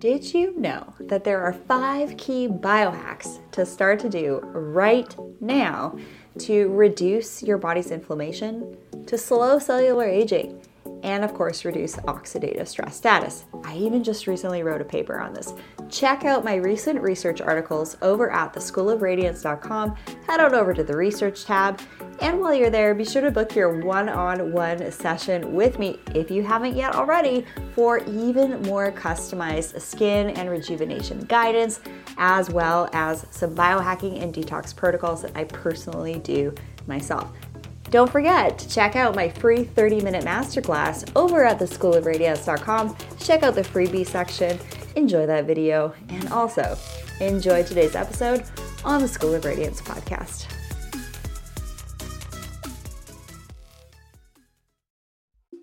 Did you know that there are five key biohacks to start to do right now to reduce your body's inflammation, to slow cellular aging, and of course, reduce oxidative stress status? I even just recently wrote a paper on this. Check out my recent research articles over at theschoolofradiance.com. Head on over to the research tab. And while you're there, be sure to book your one on one session with me if you haven't yet already for even more customized skin and rejuvenation guidance, as well as some biohacking and detox protocols that I personally do myself. Don't forget to check out my free 30 minute masterclass over at theschoolofradiance.com. Check out the freebie section, enjoy that video, and also enjoy today's episode on the School of Radiance podcast.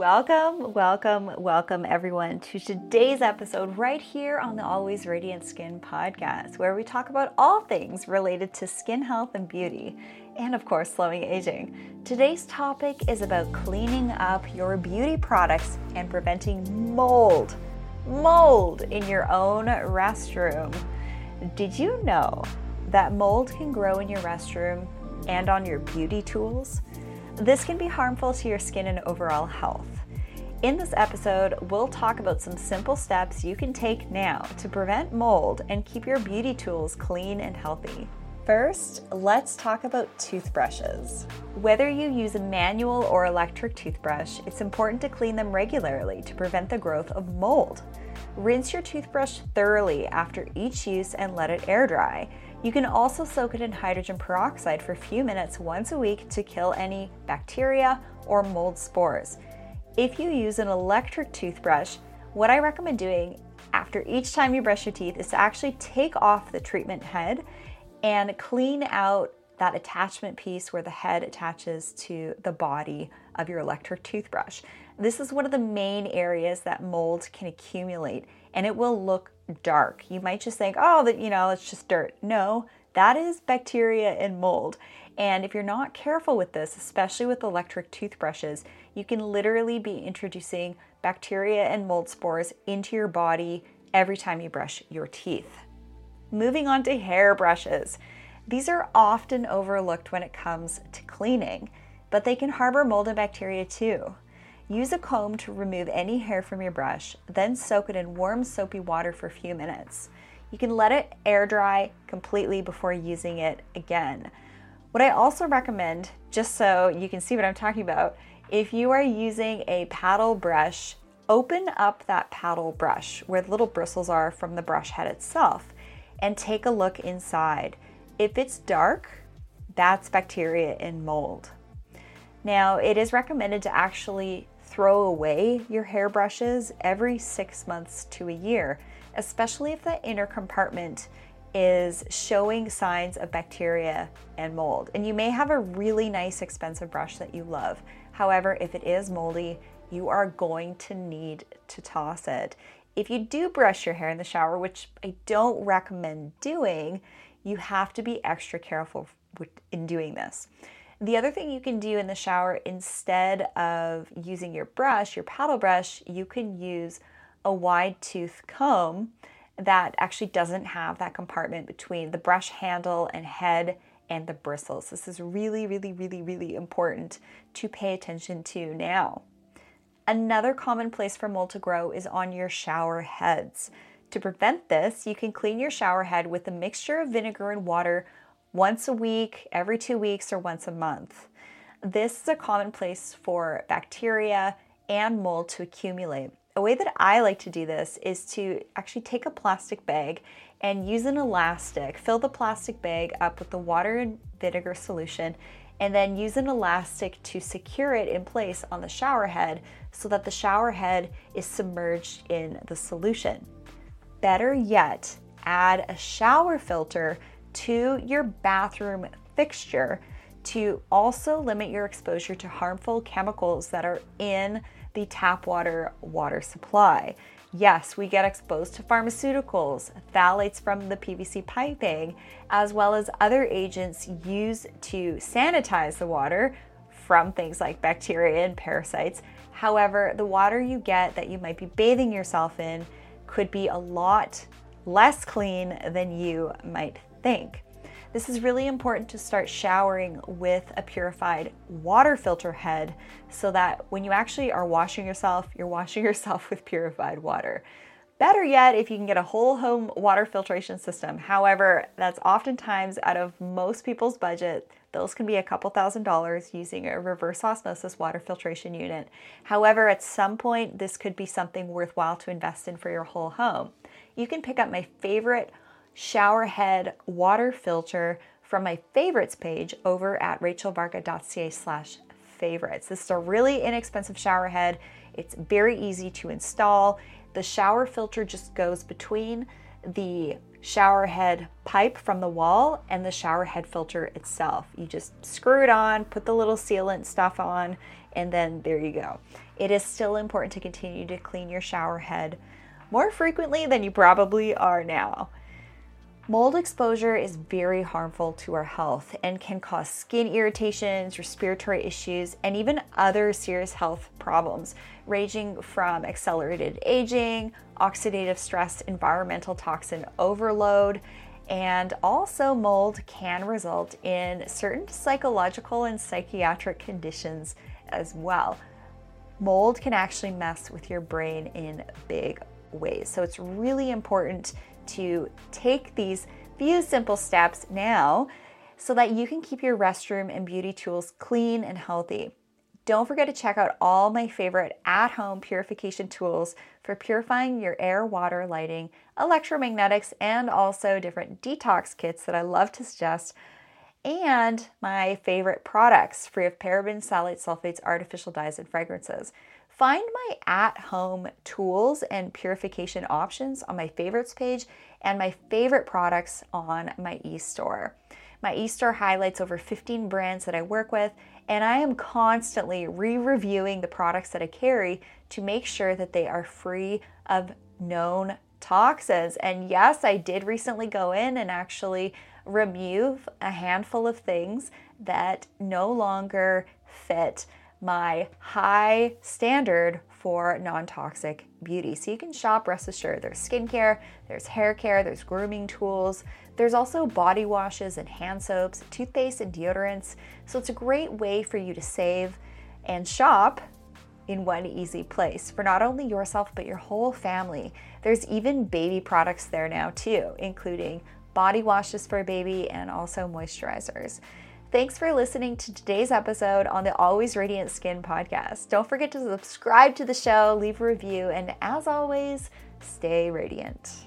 Welcome, welcome, welcome everyone to today's episode right here on the Always Radiant Skin podcast, where we talk about all things related to skin health and beauty, and of course, slowing aging. Today's topic is about cleaning up your beauty products and preventing mold. Mold in your own restroom. Did you know that mold can grow in your restroom and on your beauty tools? This can be harmful to your skin and overall health. In this episode, we'll talk about some simple steps you can take now to prevent mold and keep your beauty tools clean and healthy. First, let's talk about toothbrushes. Whether you use a manual or electric toothbrush, it's important to clean them regularly to prevent the growth of mold. Rinse your toothbrush thoroughly after each use and let it air dry. You can also soak it in hydrogen peroxide for a few minutes once a week to kill any bacteria or mold spores. If you use an electric toothbrush, what I recommend doing after each time you brush your teeth is to actually take off the treatment head and clean out that attachment piece where the head attaches to the body of your electric toothbrush. This is one of the main areas that mold can accumulate and it will look dark. You might just think, oh, that you know, it's just dirt. No, that is bacteria and mold. And if you're not careful with this, especially with electric toothbrushes, you can literally be introducing bacteria and mold spores into your body every time you brush your teeth. Moving on to hairbrushes. These are often overlooked when it comes to cleaning, but they can harbor mold and bacteria too. Use a comb to remove any hair from your brush, then soak it in warm soapy water for a few minutes. You can let it air dry completely before using it again. What I also recommend, just so you can see what I'm talking about, if you are using a paddle brush, open up that paddle brush where the little bristles are from the brush head itself and take a look inside. If it's dark, that's bacteria and mold. Now, it is recommended to actually throw away your hairbrushes every six months to a year, especially if the inner compartment is showing signs of bacteria and mold. And you may have a really nice, expensive brush that you love. However, if it is moldy, you are going to need to toss it. If you do brush your hair in the shower, which I don't recommend doing, you have to be extra careful in doing this. The other thing you can do in the shower, instead of using your brush, your paddle brush, you can use a wide tooth comb that actually doesn't have that compartment between the brush handle and head and the bristles. This is really, really, really, really important to pay attention to now. Another common place for mold to grow is on your shower heads. To prevent this, you can clean your shower head with a mixture of vinegar and water once a week, every two weeks, or once a month. This is a common place for bacteria and mold to accumulate. A way that I like to do this is to actually take a plastic bag and use an elastic, fill the plastic bag up with the water and vinegar solution, and then use an elastic to secure it in place on the shower head so that the shower head is submerged in the solution. Better yet, add a shower filter to your bathroom fixture to also limit your exposure to harmful chemicals that are in the tap water water supply. Yes, we get exposed to pharmaceuticals, phthalates from the PVC piping, as well as other agents used to sanitize the water from things like bacteria and parasites. However, the water you get that you might be bathing yourself in could be a lot less clean than you might think. This is really important to start showering with a purified water filter head so that when you actually are washing yourself, you're washing yourself with purified water. Better yet, if you can get a whole home water filtration system. However, that's oftentimes out of most people's budget. Those can be a couple thousand dollars using a reverse osmosis water filtration unit. However, at some point, this could be something worthwhile to invest in for your whole home. You can pick up my favorite shower head water filter from my favorites page over at rachelvarga.ca slash favorites. This is a really inexpensive shower head. It's very easy to install. The shower filter just goes between the shower head pipe from the wall and the shower head filter itself. You just screw it on, put the little sealant stuff on, and then there you go. It is still important to continue to clean your shower head more frequently than you probably are now. Mold exposure is very harmful to our health and can cause skin irritations, respiratory issues, and even other serious health problems, ranging from accelerated aging, oxidative stress, environmental toxin overload, and also mold can result in certain psychological and psychiatric conditions as well. Mold can actually mess with your brain in big ways. So it's really important to take these few simple steps now so that you can keep your restroom and beauty tools clean and healthy. Don't forget to check out all my favorite at home purification tools for purifying your air, water, lighting, electromagnetics, and also different detox kits that I love to suggest, and my favorite products free of parabens, phthalates, sulfates, artificial dyes, and fragrances. Find my at home tools and purification options on my favorites page and my favorite products on my e store. My e store highlights over 15 brands that I work with, and I am constantly re reviewing the products that I carry to make sure that they are free of known toxins. And yes, I did recently go in and actually remove a handful of things that no longer fit my high standard for non toxic beauty. So you can shop, rest assured, there's skincare, there's hair care, there's grooming tools, there's also body washes and hand soaps, toothpaste and deodorants. So it's a great way for you to save and shop in one easy place for not only yourself but your whole family. There's even baby products there now too, including body washes for a baby and also moisturizers. Thanks for listening to today's episode on the Always Radiant Skin podcast. Don't forget to subscribe to the show, leave a review, and as always, stay radiant.